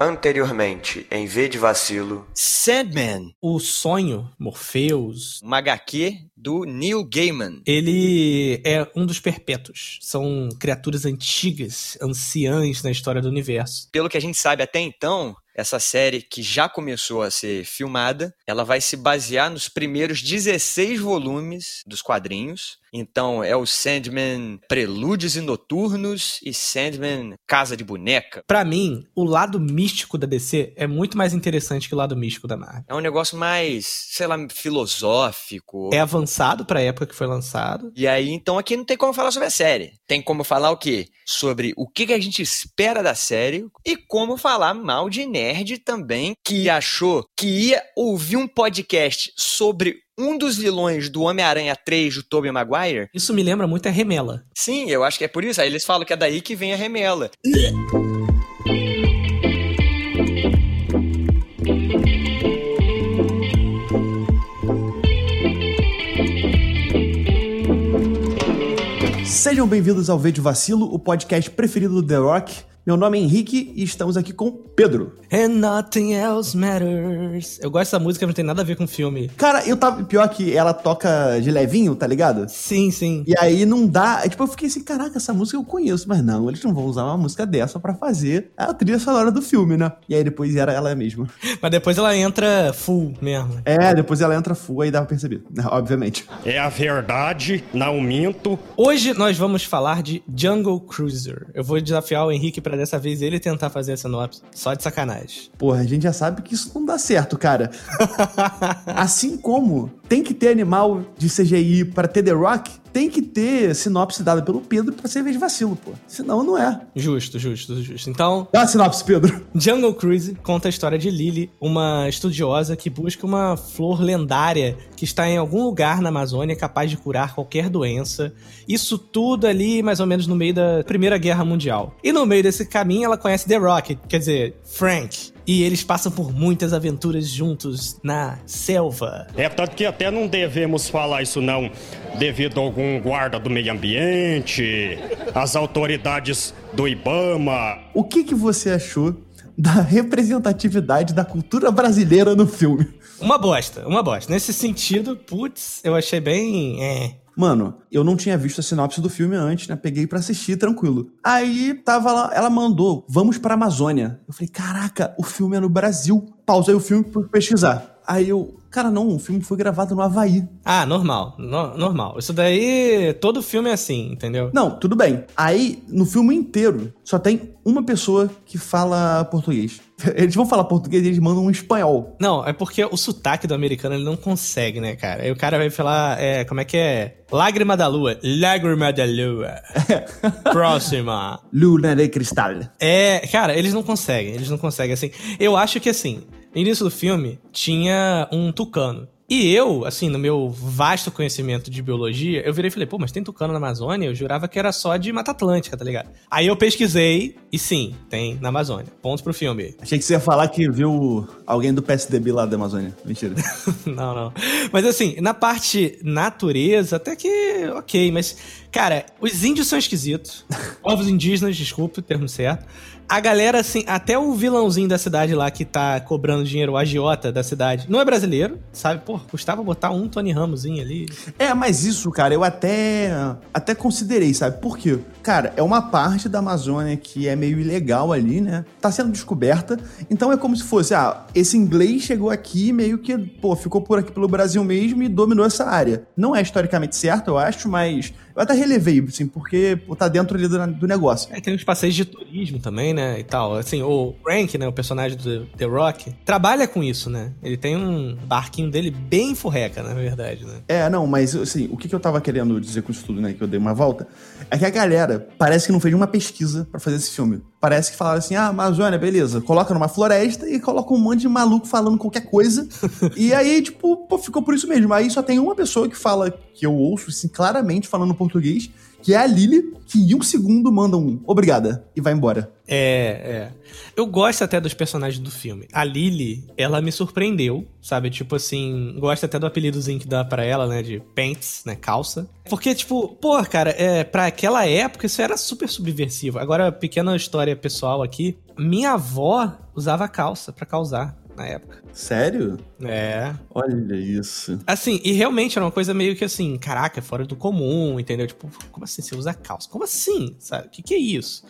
Anteriormente, em V de Vacilo. Sandman. O sonho, Morpheus. Uma HQ do Neil Gaiman. Ele é um dos perpétuos. São criaturas antigas, anciãs na história do universo. Pelo que a gente sabe até então, essa série que já começou a ser filmada, ela vai se basear nos primeiros 16 volumes dos quadrinhos. Então é o Sandman Prelúdios e Noturnos e Sandman Casa de Boneca. Para mim, o lado místico da DC é muito mais interessante que o lado místico da Marvel. É um negócio mais, sei lá, filosófico. É avançado para a época que foi lançado. E aí, então aqui não tem como falar sobre a série. Tem como falar o quê? Sobre o que a gente espera da série e como falar mal de nerd também que achou que ia ouvir um podcast sobre um dos vilões do Homem-Aranha 3 do Tobey Maguire. Isso me lembra muito a Remela. Sim, eu acho que é por isso. Aí eles falam que é daí que vem a Remela. Sejam bem-vindos ao Vídeo Vacilo, o podcast preferido do The Rock. Meu nome é Henrique e estamos aqui com Pedro. And nothing else matters. Eu gosto dessa música, não tem nada a ver com o filme. Cara, eu tava. Pior que ela toca de levinho, tá ligado? Sim, sim. E aí não dá. Tipo, eu fiquei assim, caraca, essa música eu conheço, mas não, eles não vão usar uma música dessa para fazer a trilha sonora do filme, né? E aí depois era ela mesma. Mas depois ela entra full mesmo. É, depois ela entra full, aí dá pra perceber, né? obviamente. É a verdade, não minto. Hoje nós vamos falar de Jungle Cruiser. Eu vou desafiar o Henrique para dessa vez ele tentar fazer a sinopse. Só de sacanagem. Porra, a gente já sabe que isso não dá certo, cara. assim como tem que ter animal de CGI para ter The Rock, tem que ter sinopse dada pelo Pedro pra ser vez de vacilo, pô. Senão não é. Justo, justo, justo. Então. Dá a sinopse, Pedro. Jungle Cruise conta a história de Lily, uma estudiosa que busca uma flor lendária que está em algum lugar na Amazônia capaz de curar qualquer doença. Isso tudo ali, mais ou menos no meio da Primeira Guerra Mundial. E no meio desse caminho ela conhece The Rock, quer dizer, Frank. E eles passam por muitas aventuras juntos na selva. É tanto que até não devemos falar isso não, devido a algum guarda do meio ambiente, as autoridades do IBAMA. O que, que você achou da representatividade da cultura brasileira no filme? Uma bosta, uma bosta. Nesse sentido, putz, eu achei bem. É. Mano, eu não tinha visto a sinopse do filme antes, né? Peguei para assistir tranquilo. Aí tava lá, ela mandou, vamos pra Amazônia. Eu falei, caraca, o filme é no Brasil. Pausei o filme pra pesquisar. Aí eu, cara, não, o filme foi gravado no Havaí. Ah, normal, no, normal. Isso daí, todo filme é assim, entendeu? Não, tudo bem. Aí, no filme inteiro, só tem uma pessoa que fala português. Eles vão falar português e eles mandam um espanhol. Não, é porque o sotaque do americano ele não consegue, né, cara? Aí o cara vai falar, é, como é que é? Lágrima da lua. Lágrima da lua. Próxima. Luna de cristal. É, cara, eles não conseguem, eles não conseguem, assim. Eu acho que, assim, no início do filme, tinha um tucano. E eu, assim, no meu vasto conhecimento de biologia, eu virei e falei, pô, mas tem tucano na Amazônia? Eu jurava que era só de Mata Atlântica, tá ligado? Aí eu pesquisei e sim, tem na Amazônia. Ponto pro filme. Achei que você ia falar que viu alguém do PSDB lá da Amazônia. Mentira. não, não. Mas assim, na parte natureza, até que ok, mas, cara, os índios são esquisitos. Povos indígenas, desculpe o termo certo a galera, assim, até o vilãozinho da cidade lá que tá cobrando dinheiro, o agiota da cidade, não é brasileiro, sabe? Pô, custava botar um Tony Ramosinho ali. É, mas isso, cara, eu até até considerei, sabe? Por quê? Cara, é uma parte da Amazônia que é meio ilegal ali, né? Tá sendo descoberta. Então é como se fosse, ah, esse inglês chegou aqui meio que, pô, ficou por aqui pelo Brasil mesmo e dominou essa área. Não é historicamente certo, eu acho, mas eu até relevei, assim, porque pô, tá dentro ali do, do negócio. É, tem uns passeios de turismo também, né, e tal. Assim, o Frank, né, o personagem do The Rock, trabalha com isso, né? Ele tem um barquinho dele bem furreca, na verdade, né? É, não, mas, assim, o que, que eu tava querendo dizer com isso tudo, né, que eu dei uma volta, é que a galera parece que não fez nenhuma pesquisa para fazer esse filme. Parece que falaram assim, ah, Amazônia, beleza, coloca numa floresta e coloca um monte de maluco falando qualquer coisa. e aí, tipo, pô, ficou por isso mesmo. Aí só tem uma pessoa que fala, que eu ouço, assim, claramente falando português, que é a Lily, que em um segundo manda um obrigada e vai embora. É, é. Eu gosto até dos personagens do filme. A Lily, ela me surpreendeu, sabe? Tipo assim, gosto até do apelidozinho que dá para ela, né? De pants, né? Calça. Porque, tipo, pô, cara, é, pra aquela época isso era super subversivo. Agora, pequena história pessoal aqui. Minha avó usava calça para causar na época. Sério? É. Olha isso. Assim, e realmente era uma coisa meio que assim, caraca, fora do comum, entendeu? Tipo, como assim você usa calça? Como assim? Sabe? O que, que é isso?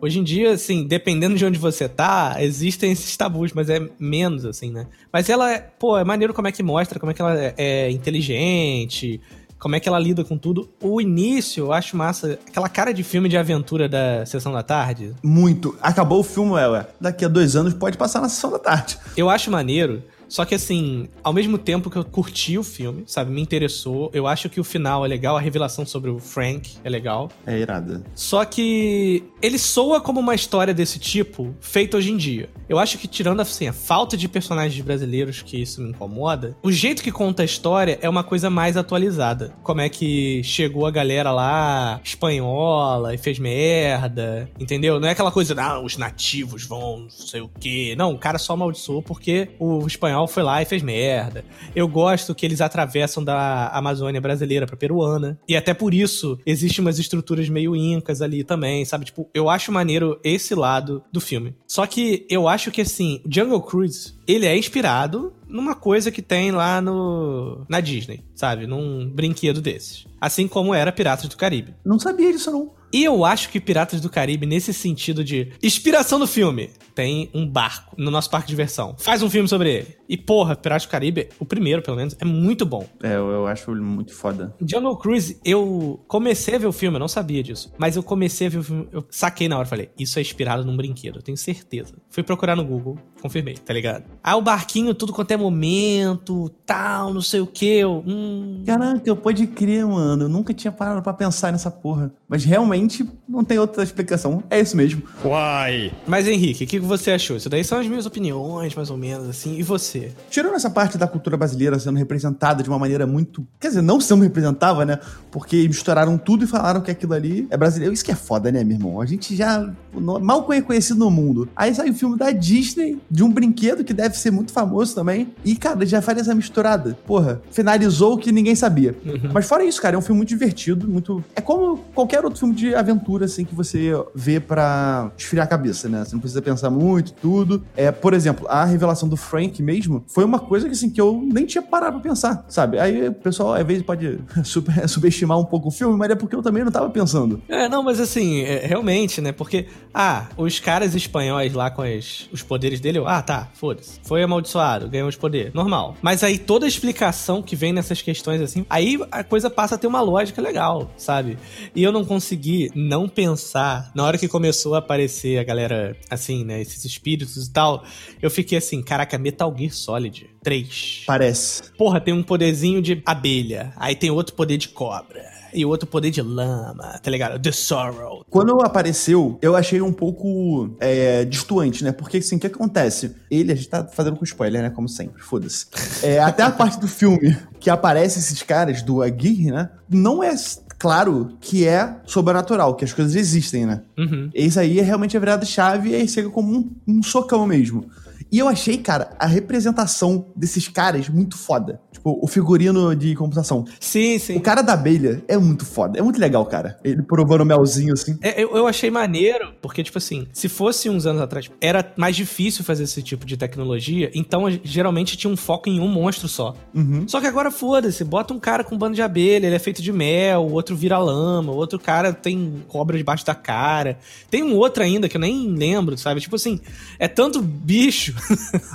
Hoje em dia, assim, dependendo de onde você tá, existem esses tabus, mas é menos, assim, né? Mas ela, é, pô, é maneiro como é que mostra, como é que ela é, é inteligente, como é que ela lida com tudo. O início, eu acho massa. Aquela cara de filme de aventura da Sessão da Tarde. Muito. Acabou o filme, ué. Daqui a dois anos pode passar na Sessão da Tarde. Eu acho maneiro só que assim, ao mesmo tempo que eu curti o filme, sabe, me interessou, eu acho que o final é legal, a revelação sobre o Frank é legal. É irada. Só que ele soa como uma história desse tipo, feita hoje em dia. Eu acho que tirando assim, a falta de personagens brasileiros que isso me incomoda, o jeito que conta a história é uma coisa mais atualizada. Como é que chegou a galera lá espanhola e fez merda, entendeu? Não é aquela coisa, ah, os nativos vão não sei o quê. Não, o cara só amaldiçoou porque o espanhol espanhol foi lá e fez merda. Eu gosto que eles atravessam da Amazônia brasileira pra peruana. E até por isso existem umas estruturas meio incas ali também, sabe? Tipo, eu acho maneiro esse lado do filme. Só que eu acho que assim, Jungle Cruise, ele é inspirado numa coisa que tem lá no na Disney, sabe? Num brinquedo desses. Assim como era Piratas do Caribe. Não sabia disso não. E eu acho que Piratas do Caribe, nesse sentido de inspiração do filme, tem um barco no nosso parque de diversão. Faz um filme sobre ele. E porra, Piratas do Caribe, o primeiro pelo menos, é muito bom. É, eu, eu acho muito foda. Jungle Cruise, eu comecei a ver o filme, eu não sabia disso. Mas eu comecei a ver o filme, eu saquei na hora, falei, isso é inspirado num brinquedo, eu tenho certeza. Fui procurar no Google, confirmei, tá ligado? Ah, o barquinho, tudo quanto é momento, tal, não sei o que. Eu, hum... Caraca, pode crer, mano. Eu nunca tinha parado pra pensar nessa porra. Mas realmente não tem outra explicação. É isso mesmo. Uai. Mas Henrique, o que você achou? Isso daí são as minhas opiniões, mais ou menos, assim. E você? Tirando essa parte da cultura brasileira sendo representada de uma maneira muito. Quer dizer, não sendo representada, né? Porque misturaram tudo e falaram que aquilo ali é brasileiro. Isso que é foda, né, meu irmão? A gente já. Mal conhecido no mundo. Aí sai o filme da Disney, de um brinquedo que deve ser muito famoso também. E, cara, já faz essa misturada. Porra, finalizou o que ninguém sabia. Uhum. Mas fora isso, cara, é um filme muito divertido, muito. É como qualquer outro filme de aventura, assim, que você vê para esfriar a cabeça, né? Você não precisa pensar muito, tudo. É, por exemplo, a revelação do Frank mesmo foi uma coisa que, assim, que eu nem tinha parado pra pensar, sabe? Aí o pessoal, às vezes, pode super, subestimar um pouco o filme, mas é porque eu também não tava pensando. É, não, mas assim, é, realmente, né? Porque, ah, os caras espanhóis lá com as, os poderes dele, eu, ah, tá, foda-se. Foi amaldiçoado, ganhou os poderes. Normal. Mas aí toda a explicação que vem nessas questões, assim, aí a coisa passa a ter uma lógica legal, sabe? E eu não consegui não pensar, na hora que começou a aparecer a galera, assim, né, esses espíritos e tal, eu fiquei assim, caraca, Metal Gear Solid 3. Parece. Porra, tem um poderzinho de abelha, aí tem outro poder de cobra e outro poder de lama, tá ligado? The Sorrow. Quando apareceu, eu achei um pouco é, distoante, né? Porque assim, o que acontece? Ele, a gente tá fazendo com spoiler, né? Como sempre, foda-se. É, até a parte do filme que aparece esses caras do Aguirre, né? Não é claro que é sobrenatural, que as coisas existem, né? Uhum. Isso aí é realmente a virada-chave e aí chega como um, um socão mesmo. E eu achei, cara, a representação desses caras muito foda. Tipo, o figurino de computação. Sim, sim. O cara da abelha é muito foda. É muito legal, cara. Ele provando melzinho, assim. É, eu, eu achei maneiro, porque, tipo assim, se fosse uns anos atrás, era mais difícil fazer esse tipo de tecnologia, então geralmente tinha um foco em um monstro só. Uhum. Só que agora foda-se, bota um cara com um bando de abelha, ele é feito de mel, o outro vira lama, o outro cara tem cobra debaixo da cara. Tem um outro ainda que eu nem lembro, sabe? Tipo assim, é tanto bicho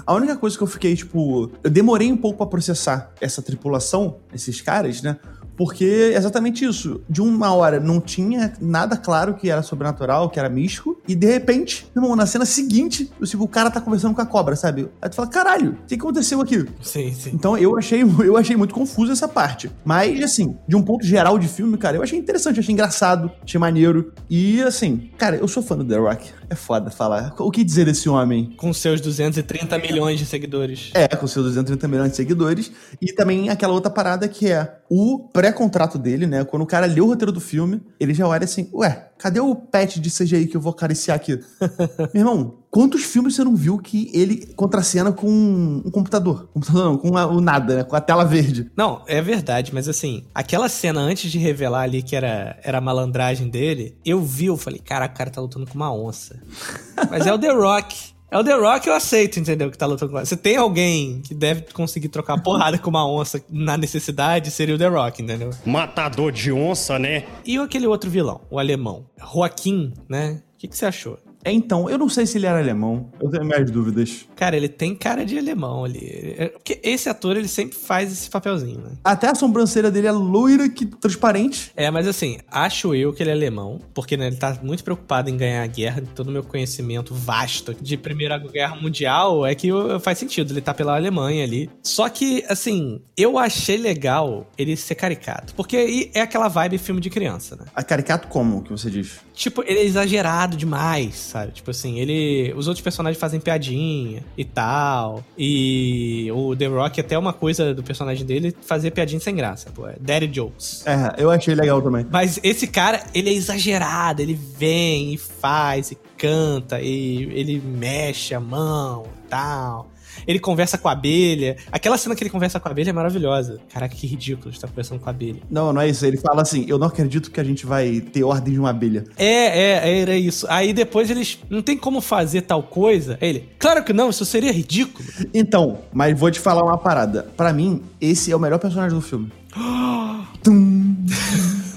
a única coisa que eu fiquei, tipo, eu demorei um pouco para processar essa tripulação, esses caras, né? Porque é exatamente isso. De uma hora não tinha nada claro que era sobrenatural, que era místico, e de repente, irmão, na cena seguinte, tipo, o cara tá conversando com a cobra, sabe? Aí tu fala, caralho, o que aconteceu aqui? Sim, sim. Então eu achei, eu achei muito confuso essa parte. Mas, assim, de um ponto geral de filme, cara, eu achei interessante, achei engraçado, achei maneiro. E, assim, cara, eu sou fã do The Rock. É foda falar. O que dizer desse homem? Com seus 230 milhões de seguidores. É, com seus 230 milhões de seguidores. E também aquela outra parada que é o pré-contrato dele, né? Quando o cara lê o roteiro do filme, ele já olha assim, ué, cadê o pet de CGI que eu vou acariciar aqui? Meu irmão, quantos filmes você não viu que ele contracena com um computador? Computador não, com o nada, né? Com a tela verde. Não, é verdade, mas assim, aquela cena antes de revelar ali que era, era a malandragem dele, eu vi, eu falei, caraca, o cara tá lutando com uma onça. mas é o The Rock. É o The Rock, eu aceito, entendeu? Que tá lutando com. Se tem alguém que deve conseguir trocar porrada com uma onça na necessidade, seria o The Rock, entendeu? Matador de onça, né? E aquele outro vilão, o alemão, Joaquim, né? O que, que você achou? É, então, eu não sei se ele era alemão. Eu tenho minhas dúvidas. Cara, ele tem cara de alemão ali. É, porque esse ator, ele sempre faz esse papelzinho, né? Até a sobrancelha dele é loira, que transparente. É, mas assim, acho eu que ele é alemão, porque né, ele tá muito preocupado em ganhar a guerra. Todo o meu conhecimento vasto de Primeira Guerra Mundial é que faz sentido, ele tá pela Alemanha ali. Só que, assim, eu achei legal ele ser caricato. Porque é aquela vibe filme de criança, né? A caricato como, que você diz? Tipo, ele é exagerado demais sabe? Tipo assim, ele. Os outros personagens fazem piadinha e tal. E o The Rock, até uma coisa do personagem dele, fazer piadinha sem graça, pô. É Daddy Jokes. É, eu achei legal também. Mas esse cara, ele é exagerado, ele vem e faz, e canta, e ele mexe a mão e tal ele conversa com a abelha. Aquela cena que ele conversa com a abelha é maravilhosa. Caraca, que ridículo estar conversando com a abelha. Não, não é isso. Ele fala assim: Eu não acredito que a gente vai ter ordem de uma abelha. É, é, era isso. Aí depois eles. Não tem como fazer tal coisa. Ele, claro que não, isso seria ridículo. Então, mas vou te falar uma parada. Para mim, esse é o melhor personagem do filme. Tum.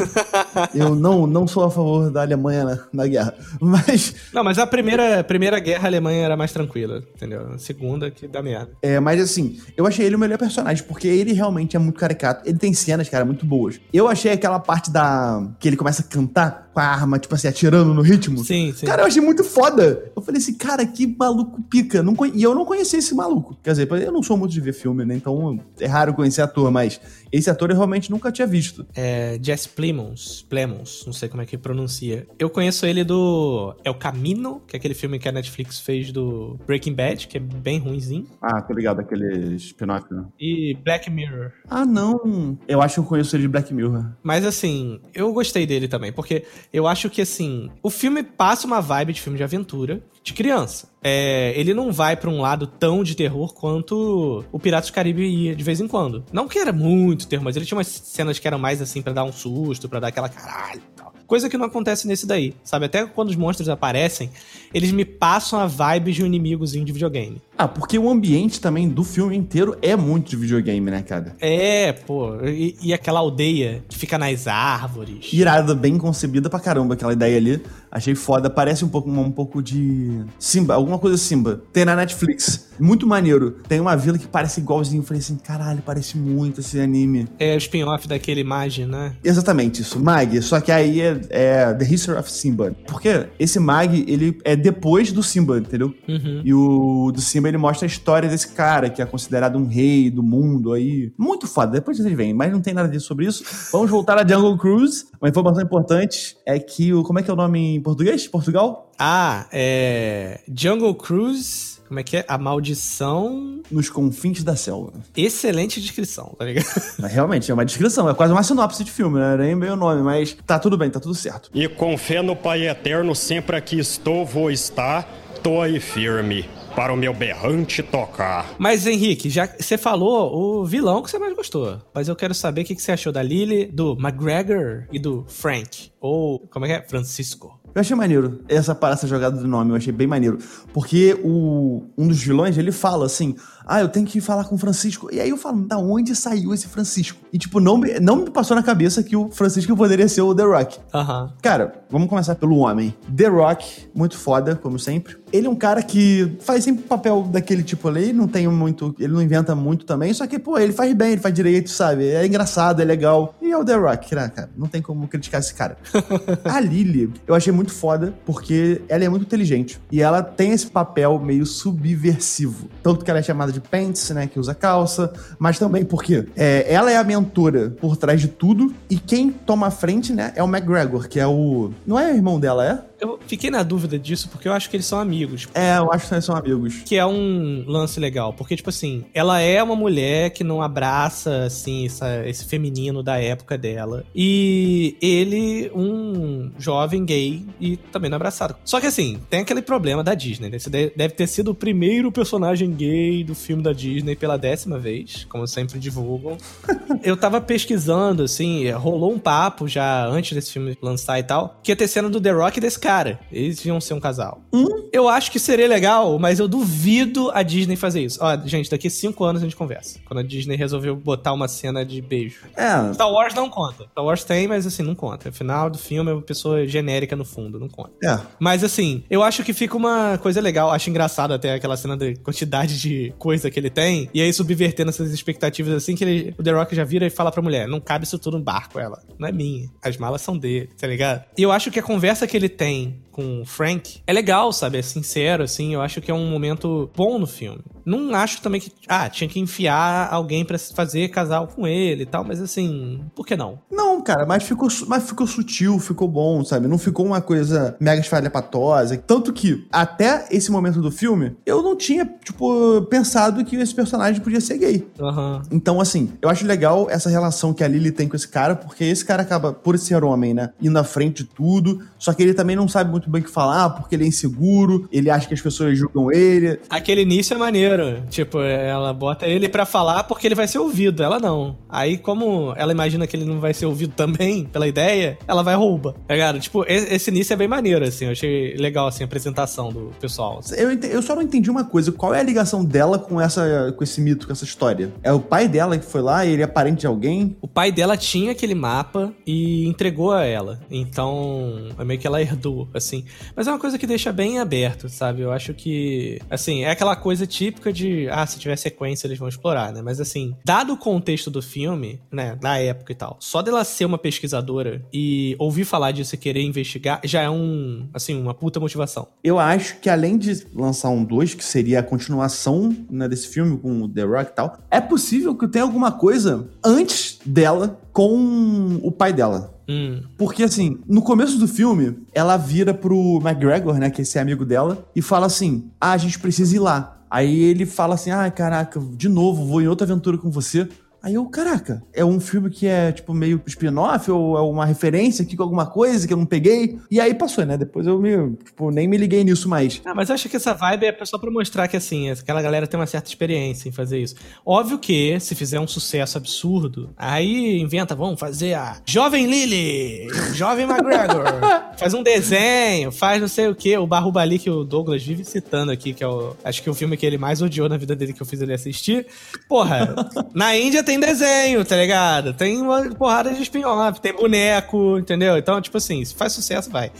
eu não, não sou a favor da Alemanha na, na, guerra. Mas. Não, mas a primeira, primeira guerra a Alemanha era mais tranquila, entendeu? A segunda que dá merda. É, mas assim, eu achei ele o melhor personagem, porque ele realmente é muito caricato. Ele tem cenas, cara, muito boas. Eu achei aquela parte da. que ele começa a cantar com a arma, tipo assim, atirando no ritmo. Sim, sim. Cara, eu achei muito foda. Eu falei assim, cara, que maluco pica. Não. E eu não conhecia esse maluco. Quer dizer, eu não sou muito de ver filme, né? Então é raro conhecer ator, mas esse ator eu realmente nunca tinha visto. É Jess Plemons, Plemons, não sei como é que pronuncia. Eu conheço ele do É o Camino, que é aquele filme que a Netflix fez do Breaking Bad, que é bem ruimzinho. Ah, tô ligado, aquele spin-off, né? E Black Mirror. Ah, não. Eu acho que eu conheço ele de Black Mirror. Mas assim, eu gostei dele também, porque eu acho que, assim, o filme passa uma vibe de filme de aventura de criança. É, ele não vai para um lado tão de terror quanto o Piratas do Caribe ia de vez em quando. Não que era muito terror, mas ele tinha umas cenas que eram mais assim para dar um susto, para dar aquela caralho e tal. Coisa que não acontece nesse daí, sabe? Até quando os monstros aparecem, eles me passam a vibe de um inimigozinho de videogame. Ah, porque o ambiente também do filme inteiro é muito de videogame, né, cara? É, pô. E, e aquela aldeia que fica nas árvores. Irada, bem concebida pra caramba aquela ideia ali. Achei foda. Parece um pouco, um pouco de Simba, alguma coisa Simba. Tem na Netflix. Muito maneiro. Tem uma vila que parece igualzinho. Eu falei assim, caralho, parece muito esse anime. É o spin-off daquele Mag, né? Exatamente isso, Mag. Só que aí é, é, The History of Simba. Porque esse Mag, ele é depois do Simba, entendeu? Uhum. E o do Simba, ele mostra a história desse cara, que é considerado um rei do mundo aí. Muito foda. Depois vocês veem, mas não tem nada disso sobre isso. Vamos voltar a Jungle Cruise. Uma informação importante é que o. Como é que é o nome em português? Portugal? Ah, é. Jungle Cruise. Como é que é? A maldição. Nos confins da selva. Excelente descrição, tá ligado? Mas realmente, é uma descrição. É quase uma sinopse de filme, né? Nem bem o nome, mas tá tudo bem, tá tudo certo. E com fé no Pai Eterno, sempre aqui estou, vou estar, tô aí firme para o meu berrante tocar. Mas, Henrique, já você falou o vilão que você mais gostou. Mas eu quero saber o que você achou da Lily, do McGregor e do Frank. Ou, como é que é? Francisco. Eu achei maneiro essa, essa jogada do nome, eu achei bem maneiro. Porque o, um dos vilões, ele fala assim: Ah, eu tenho que falar com o Francisco. E aí eu falo, da onde saiu esse Francisco? E tipo, não, não me passou na cabeça que o Francisco poderia ser o The Rock. Aham. Uhum. Cara, vamos começar pelo homem. The Rock, muito foda, como sempre. Ele é um cara que faz sempre papel daquele tipo ali, não tem muito. Ele não inventa muito também, só que, pô, ele faz bem, ele faz direito, sabe? É engraçado, é legal. E é o The Rock, né, cara? Não tem como criticar esse cara. a Lily, eu achei muito foda, porque ela é muito inteligente. E ela tem esse papel meio subversivo. Tanto que ela é chamada de Pants, né? Que usa calça, mas também porque é, ela é a mentora por trás de tudo. E quem toma a frente, né, é o McGregor, que é o. Não é irmão dela, é? Eu fiquei na dúvida disso porque eu acho que eles são amigos. É, eu acho que eles são amigos. Que é um lance legal. Porque, tipo assim, ela é uma mulher que não abraça, assim, essa, esse feminino da época dela. E ele, um jovem gay e também não abraçado. Só que, assim, tem aquele problema da Disney, né? Esse deve ter sido o primeiro personagem gay do filme da Disney pela décima vez, como sempre divulgam. eu tava pesquisando, assim, rolou um papo já antes desse filme lançar e tal, que ia ter cena do The Rock desse cara. Eles iam ser um casal. Hum? Eu acho que seria legal, mas eu duvido a Disney fazer isso. Ó, gente, daqui cinco anos a gente conversa. Quando a Disney resolveu botar uma cena de beijo. É. Star Wars não conta. Star Wars tem, mas assim, não conta. O final do filme é uma pessoa genérica no fundo, não conta. É. Mas assim, eu acho que fica uma coisa legal. Acho engraçado até aquela cena da quantidade de coisa que ele tem. E aí subvertendo essas expectativas assim, que ele, o The Rock já vira e fala pra mulher: não cabe isso tudo no barco. Ela, não é minha. As malas são dele, tá ligado? E eu acho que a conversa que ele tem com o Frank é legal, sabe? É sincero, assim. Eu acho que é um momento bom no filme. Não acho também que, ah, tinha que enfiar alguém para fazer casal com ele e tal, mas assim, por que não? Não, cara, mas ficou, mas ficou sutil, ficou bom, sabe? Não ficou uma coisa mega esfarelapatosa. Tanto que, até esse momento do filme, eu não tinha, tipo, pensado que esse personagem podia ser gay. Uhum. Então, assim, eu acho legal essa relação que a Lily tem com esse cara, porque esse cara acaba, por ser homem, né, indo à frente de tudo, só que ele também não sabe muito bem o que falar, porque ele é inseguro, ele acha que as pessoas julgam ele. Aquele início é maneiro. Tipo, ela bota ele pra falar porque ele vai ser ouvido, ela não. Aí, como ela imagina que ele não vai ser ouvido também, pela ideia, ela vai rouba. Tá ligado? Tipo, esse início é bem maneiro, assim. Eu achei legal, assim, a apresentação do pessoal. Eu, eu só não entendi uma coisa. Qual é a ligação dela com, essa, com esse mito, com essa história? É o pai dela que foi lá e ele é parente de alguém? O pai dela tinha aquele mapa e entregou a ela. Então, é meio que ela herdou, assim. Mas é uma coisa que deixa bem aberto, sabe? Eu acho que, assim, é aquela coisa típica de, ah, se tiver sequência eles vão explorar, né? Mas assim, dado o contexto do filme, né, na época e tal, só dela ser uma pesquisadora e ouvir falar disso e querer investigar, já é um, assim, uma puta motivação. Eu acho que além de lançar um 2, que seria a continuação né, desse filme com o The Rock e tal, é possível que tenha alguma coisa antes dela com o pai dela. Hum. Porque, assim, no começo do filme, ela vira pro McGregor, né, que é esse amigo dela, e fala assim: Ah, a gente precisa ir lá. Aí ele fala assim: Ah, caraca, de novo, vou em outra aventura com você. Aí eu, caraca, é um filme que é, tipo, meio spin-off ou é uma referência aqui com alguma coisa que eu não peguei? E aí passou, né? Depois eu me, tipo, nem me liguei nisso mais. Ah, mas eu acho que essa vibe é só pra mostrar que, assim, aquela galera tem uma certa experiência em fazer isso. Óbvio que, se fizer um sucesso absurdo, aí inventa, vamos fazer a Jovem Lily, Jovem McGregor, faz um desenho, faz não sei o que, o Barrubali que o Douglas vive citando aqui, que é o, acho que é o filme que ele mais odiou na vida dele que eu fiz ele assistir. Porra, na Índia tem tem desenho, tá ligado? Tem uma porrada de spin-off, tem boneco, entendeu? Então, tipo assim, se faz sucesso, vai.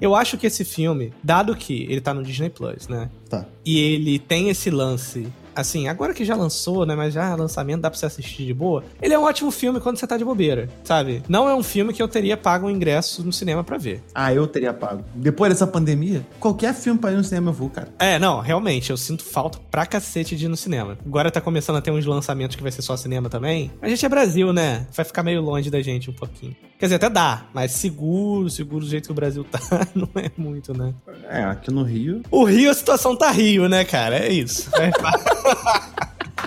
Eu acho que esse filme, dado que ele tá no Disney Plus, né? Tá. E ele tem esse lance assim, agora que já lançou, né? Mas já lançamento dá pra você assistir de boa. Ele é um ótimo filme quando você tá de bobeira, sabe? Não é um filme que eu teria pago um ingresso no cinema para ver. Ah, eu teria pago. Depois dessa pandemia, qualquer filme pra ir no cinema eu vou, cara. É, não, realmente, eu sinto falta pra cacete de ir no cinema. Agora tá começando a ter uns lançamentos que vai ser só cinema também. A gente é Brasil, né? Vai ficar meio longe da gente um pouquinho. Quer dizer, até dá, mas seguro, seguro do jeito que o Brasil tá, não é muito, né? É, aqui no Rio. O Rio, a situação tá Rio, né, cara? É isso. É...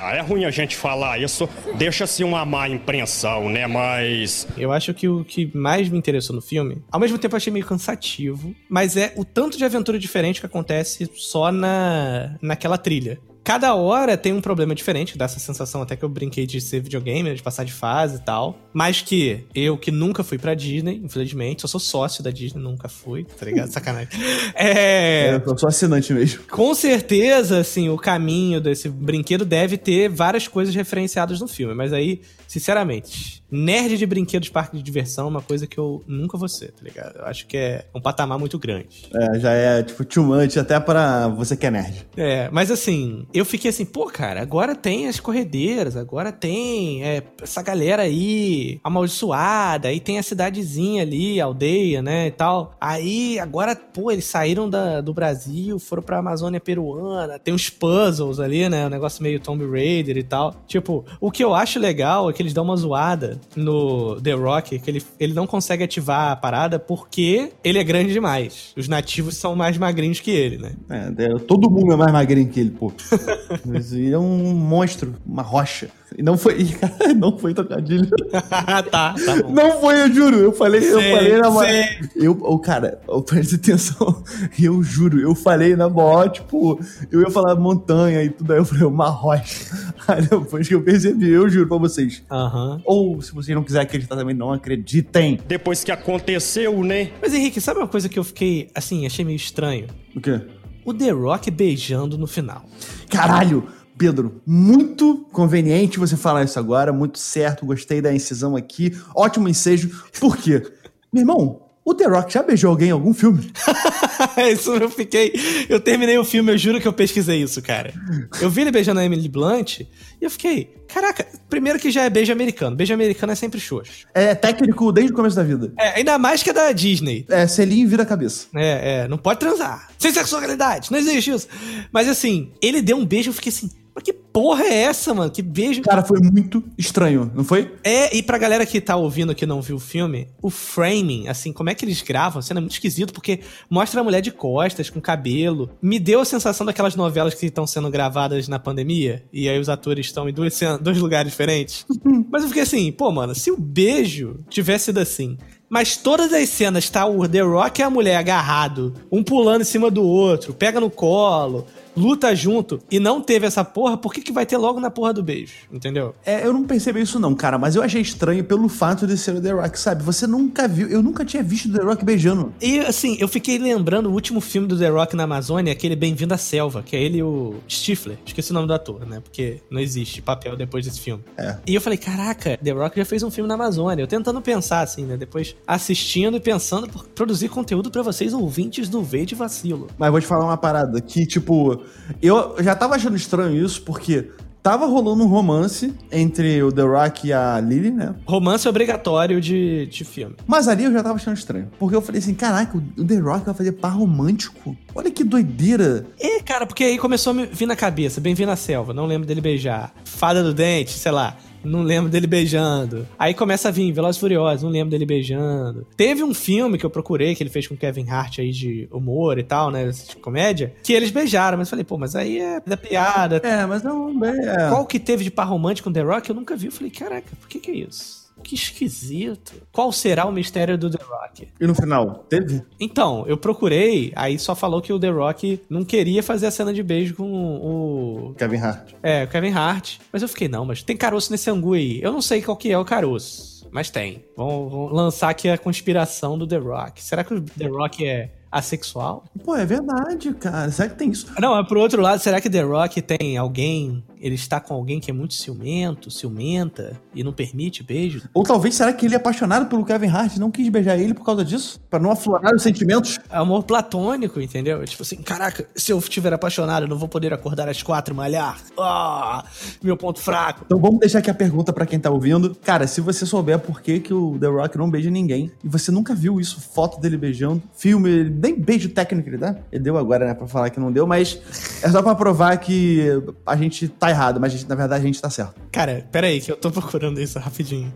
Ah, é ruim a gente falar isso, deixa-se uma má impressão, né? Mas. Eu acho que o que mais me interessou no filme, ao mesmo tempo achei meio cansativo, mas é o tanto de aventura diferente que acontece só na naquela trilha cada hora tem um problema diferente, dá essa sensação até que eu brinquei de ser videogame, de passar de fase e tal. Mas que eu, que nunca fui pra Disney, infelizmente, eu sou sócio da Disney, nunca fui, tá ligado? Sacanagem. É. é eu sou assinante mesmo. Com certeza, assim, o caminho desse brinquedo deve ter várias coisas referenciadas no filme, mas aí, sinceramente, nerd de brinquedos parque de diversão é uma coisa que eu nunca vou ser, tá ligado? Eu acho que é um patamar muito grande. É, já é, tipo, too much até para você que é nerd. É, mas assim, eu fiquei assim, pô, cara, agora tem as corredeiras, agora tem é, essa galera aí amaldiçoada, aí tem a cidadezinha ali, a aldeia, né, e tal. Aí, agora, pô, eles saíram da, do Brasil, foram pra Amazônia peruana, tem uns puzzles ali, né, um negócio meio Tomb Raider e tal. Tipo, o que eu acho legal é que eles dão uma zoada no The Rock, que ele, ele não consegue ativar a parada porque ele é grande demais. Os nativos são mais magrinhos que ele, né? É, é, todo mundo é mais magrinho que ele, pô. Mas ele é um monstro, uma rocha. E não foi. não foi trocadilho. tá, tá bom. Não foi, eu juro. Eu falei, eu falei na maior. Eu, oh, cara, oh, presta atenção. Eu juro, eu falei na maior, tipo, eu ia falar montanha e tudo. Aí eu falei, uma rocha. Aí depois que eu percebi, eu juro pra vocês. Aham. Ou se vocês não quiserem acreditar também, não acreditem. Depois que aconteceu, né? Mas Henrique, sabe uma coisa que eu fiquei, assim, achei meio estranho? O quê? O The Rock beijando no final. Caralho! Pedro, muito conveniente você falar isso agora, muito certo, gostei da incisão aqui, ótimo ensejo. Por quê? Meu irmão, o The Rock já beijou alguém em algum filme? isso eu fiquei. Eu terminei o filme, eu juro que eu pesquisei isso, cara. Eu vi ele beijando a Emily Blunt e eu fiquei. Caraca, primeiro que já é beijo americano. Beijo americano é sempre xoxo. É técnico desde o começo da vida. É, ainda mais que é da Disney. É selinho vira cabeça. É, é, não pode transar. Sem sexualidade, não existe isso. Mas assim, ele deu um beijo, eu fiquei assim, mas que porra é essa, mano? Que beijo. Cara, foi muito estranho, não foi? É, e pra galera que tá ouvindo que não viu o filme, o framing, assim, como é que eles gravam, sendo muito esquisito, porque mostra a mulher de costas, com cabelo. Me deu a sensação daquelas novelas que estão sendo gravadas na pandemia, e aí os atores estão em dois, dois lugares diferentes. Mas eu fiquei assim, pô, mano, se o beijo tivesse sido assim. Mas todas as cenas tá o The Rock e a mulher agarrado, um pulando em cima do outro, pega no colo, luta junto, e não teve essa porra, por que, que vai ter logo na porra do beijo? Entendeu? É, eu não percebi isso não, cara, mas eu achei estranho pelo fato de ser o The Rock, sabe? Você nunca viu, eu nunca tinha visto o The Rock beijando. E assim, eu fiquei lembrando o último filme do The Rock na Amazônia, aquele Bem-vindo à Selva, que é ele e o Stifler. Esqueci o nome do ator, né? Porque não existe papel depois desse filme. É. E eu falei, caraca, The Rock já fez um filme na Amazônia. Eu tentando pensar, assim, né? Depois assistindo e pensando por produzir conteúdo pra vocês, ouvintes do V de Vacilo. Mas vou te falar uma parada que, tipo, eu já tava achando estranho isso porque tava rolando um romance entre o The Rock e a Lily, né? Romance obrigatório de, de filme. Mas ali eu já tava achando estranho. Porque eu falei assim, caraca, o The Rock vai fazer par romântico? Olha que doideira. É, cara, porque aí começou a me vir na cabeça, Bem-vindo à Selva, não lembro dele beijar. Fada do Dente, sei lá. Não lembro dele beijando. Aí começa a vir Velozes e Furiosos, não lembro dele beijando. Teve um filme que eu procurei, que ele fez com Kevin Hart aí de humor e tal, né? De comédia, que eles beijaram. Mas eu falei, pô, mas aí é da piada. É, mas não. É. Qual que teve de par romântico com The Rock? Eu nunca vi. Eu falei, caraca, por que que é isso? Que esquisito. Qual será o mistério do The Rock? E no final, teve? Então, eu procurei, aí só falou que o The Rock não queria fazer a cena de beijo com o. Kevin Hart. É, o Kevin Hart. Mas eu fiquei, não, mas tem caroço nesse angu aí. Eu não sei qual que é o caroço, mas tem. Vamos, vamos lançar aqui a conspiração do The Rock. Será que o The Rock é assexual? Pô, é verdade, cara. Será que tem isso? Não, mas pro outro lado, será que The Rock tem alguém. Ele está com alguém que é muito ciumento, ciumenta e não permite beijo? Ou talvez será que ele é apaixonado pelo Kevin Hart e não quis beijar ele por causa disso? Pra não aflorar os sentimentos? É amor platônico, entendeu? Tipo assim, caraca, se eu estiver apaixonado, eu não vou poder acordar às quatro e malhar. Ah, meu ponto fraco. Então vamos deixar aqui a pergunta pra quem tá ouvindo. Cara, se você souber por que, que o The Rock não beija ninguém e você nunca viu isso, foto dele beijando, filme, nem beijo técnico ele dá. Ele deu agora, né, pra falar que não deu, mas é só pra provar que a gente tá errado, mas a gente- na verdade a gente tá certo. Cara, pera aí, que eu tô procurando isso rapidinho.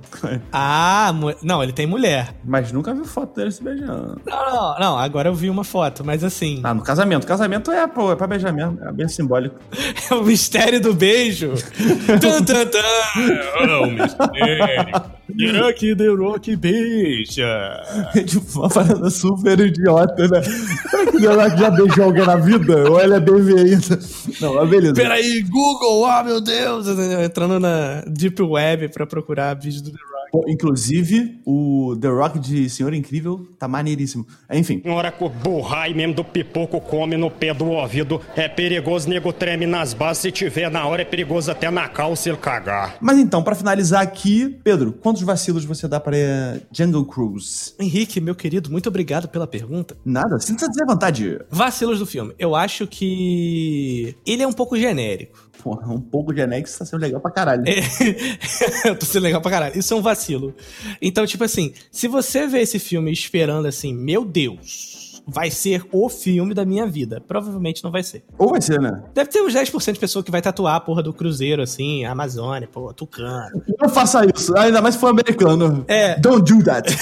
Ah, mu- não, ele tem mulher. Mas nunca viu foto dele se beijando. Não, não, não, agora eu vi uma foto, mas assim, Ah, no casamento. Casamento é, pô, é pra beijar mesmo. É bem simbólico. é o mistério do beijo. tan, tan, tan. É o mistério. Será que The Rock beija? É tipo uma parada super idiota, né? Será que o The Rock já beijou alguém na vida? Ou ele é bebê ainda? Não, mas beleza. Peraí, Google, ah, meu Deus! Entrando na Deep Web pra procurar vídeo do The Rock. Pô, Inclusive, o The Rock de Senhor Incrível tá maneiríssimo. Enfim, Na hora que o burrai mesmo do pipoco come no pé do ouvido, é perigoso, nego treme nas bases. Se tiver na hora, é perigoso até na calça ele cagar. mas então, pra finalizar aqui, Pedro, quantos vacilos você dá pra eh, Jungle Cruise? Henrique, meu querido, muito obrigado pela pergunta. Nada? Sinta-se à vontade. Vacilos do filme. Eu acho que ele é um pouco genérico. Porra, um pouco de Anex tá sendo legal pra caralho. É, eu tô sendo legal pra caralho. Isso é um vacilo. Então, tipo assim, se você vê esse filme esperando assim, meu Deus, vai ser o filme da minha vida. Provavelmente não vai ser. Ou vai ser, né? Deve ter uns 10% de pessoa que vai tatuar a porra do cruzeiro, assim, a Amazônia, pô, Tucano. Não faça isso, ainda mais se for americano. É. Don't do that.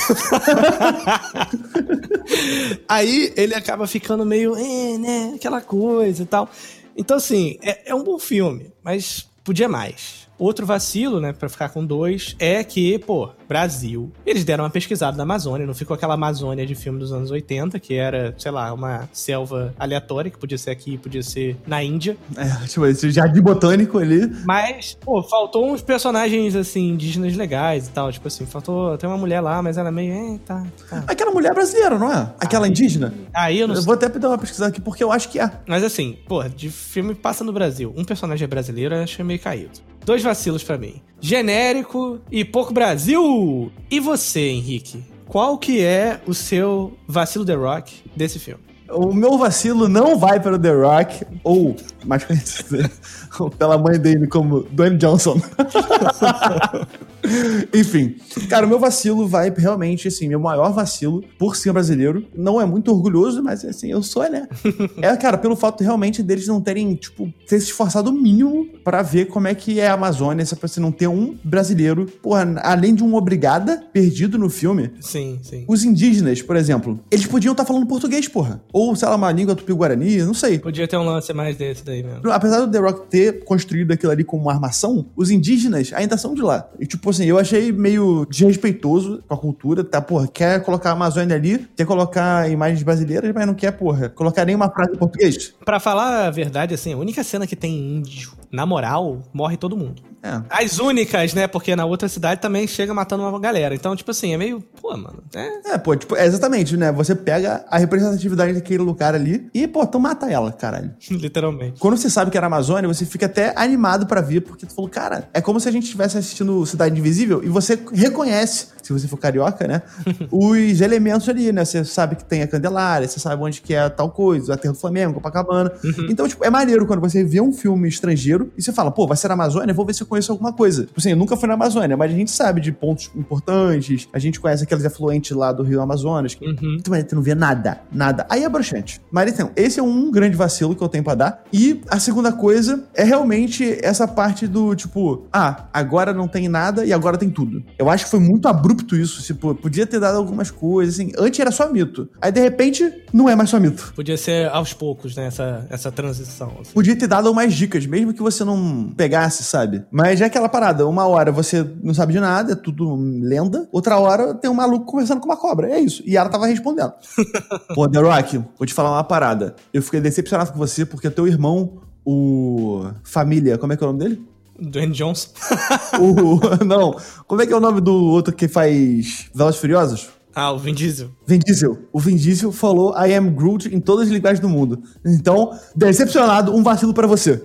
Aí ele acaba ficando meio, é, né, aquela coisa e tal. Então, assim, é, é um bom filme, mas podia mais. Outro vacilo, né, pra ficar com dois, é que, pô, Brasil. Eles deram uma pesquisada na Amazônia, não ficou aquela Amazônia de filme dos anos 80, que era, sei lá, uma selva aleatória, que podia ser aqui, podia ser na Índia. É, tipo, esse jardim botânico ali. Mas, pô, faltou uns personagens, assim, indígenas legais e tal. Tipo assim, faltou. Tem uma mulher lá, mas ela é meio. É, tá, tá. Aquela mulher brasileira, não é? Aquela Aí- indígena. Aí eu não Eu sei. vou até dar uma pesquisada aqui porque eu acho que é. Mas assim, pô, de filme passa no Brasil. Um personagem é brasileiro, eu achei meio caído. Dois vacilos pra mim. Genérico e pouco Brasil! E você, Henrique? Qual que é o seu vacilo The Rock desse filme? O meu vacilo não vai para o The Rock, ou mais conhecido pela mãe dele como Dwayne Johnson. Enfim, cara, o meu vacilo vai realmente, assim, meu maior vacilo por ser brasileiro. Não é muito orgulhoso, mas assim, eu sou, né? É, cara, pelo fato realmente deles não terem, tipo, ter se esforçado o mínimo pra ver como é que é a Amazônia, se você não ter um brasileiro, porra, além de um obrigada perdido no filme, Sim, sim. os indígenas, por exemplo, eles podiam estar falando português, porra. Ou, sei lá, uma língua tupi-guarani, não sei. Podia ter um lance mais desse daí mesmo. Apesar do The Rock ter construído aquilo ali como uma armação, os indígenas ainda são de lá. E, tipo assim, eu achei meio desrespeitoso com a cultura, tá? Porra, quer colocar a Amazônia ali, quer colocar imagens brasileiras, mas não quer, porra, colocar nenhuma frase em português. Pra falar a verdade, assim, a única cena que tem índio, na moral, morre todo mundo. É. As únicas, né? Porque na outra cidade também chega matando uma galera. Então, tipo assim, é meio. Pô, mano. É. É, pô, tipo, é exatamente, né? Você pega a representatividade daquele lugar ali e, pô, então mata ela, caralho. Literalmente. Quando você sabe que era Amazônia, você fica até animado pra ver, porque tu falou, cara, é como se a gente estivesse assistindo Cidade Invisível e você reconhece, se você for carioca, né, os elementos ali, né? Você sabe que tem a Candelária, você sabe onde que é tal coisa, a Terra do Flamengo, Copacabana. Então, tipo, é maneiro quando você vê um filme estrangeiro e você fala, pô, vai ser na Amazônia, vou ver se eu conheço alguma coisa. Tipo assim, eu nunca fui na Amazônia, mas a gente sabe de pontos importantes, a gente conhece aqueles afluentes lá do Rio Amazonas, Uhum. Tu, tu não vê nada, nada. Aí é broxante. Mas então, esse é um grande vacilo que eu tenho pra dar. E a segunda coisa é realmente essa parte do tipo, ah, agora não tem nada e agora tem tudo. Eu acho que foi muito abrupto isso. Tipo, podia ter dado algumas coisas, assim. Antes era só mito. Aí de repente, não é mais só mito. Podia ser aos poucos, né? Essa, essa transição. assim. Podia ter dado mais dicas, mesmo que você não pegasse, sabe? Mas é aquela parada, uma hora você não sabe de nada, é tudo lenda, outra hora tem um maluco conversando com uma cobra, é isso. E ela tava respondendo. Pô, The Rock, vou te falar uma parada. Eu fiquei decepcionado com você porque teu irmão, o... Família, como é que é o nome dele? Dwayne Johnson. O... não, como é que é o nome do outro que faz Velozes e Furiosos? Ah, o Vin Diesel. Vin Diesel. O Vin Diesel falou I am Groot em todas as linguagens do mundo. Então, decepcionado, um vacilo pra você.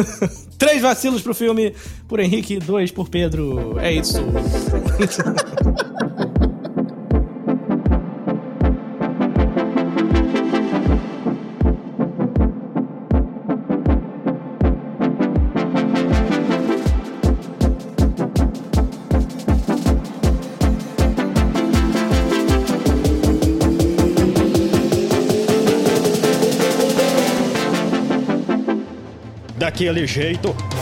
Três vacilos pro filme por Henrique, dois por Pedro. É isso. Daquele jeito.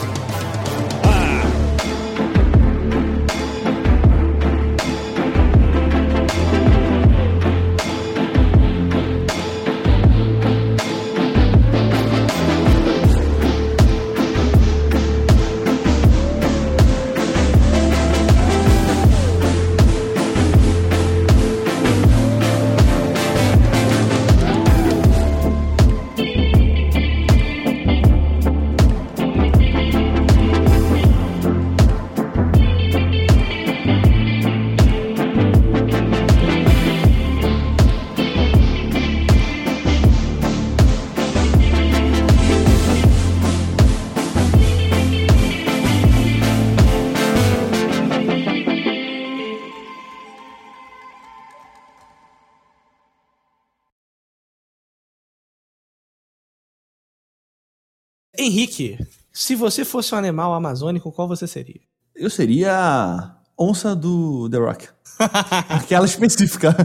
Henrique, se você fosse um animal amazônico, qual você seria? Eu seria a onça do The Rock. Aquela específica.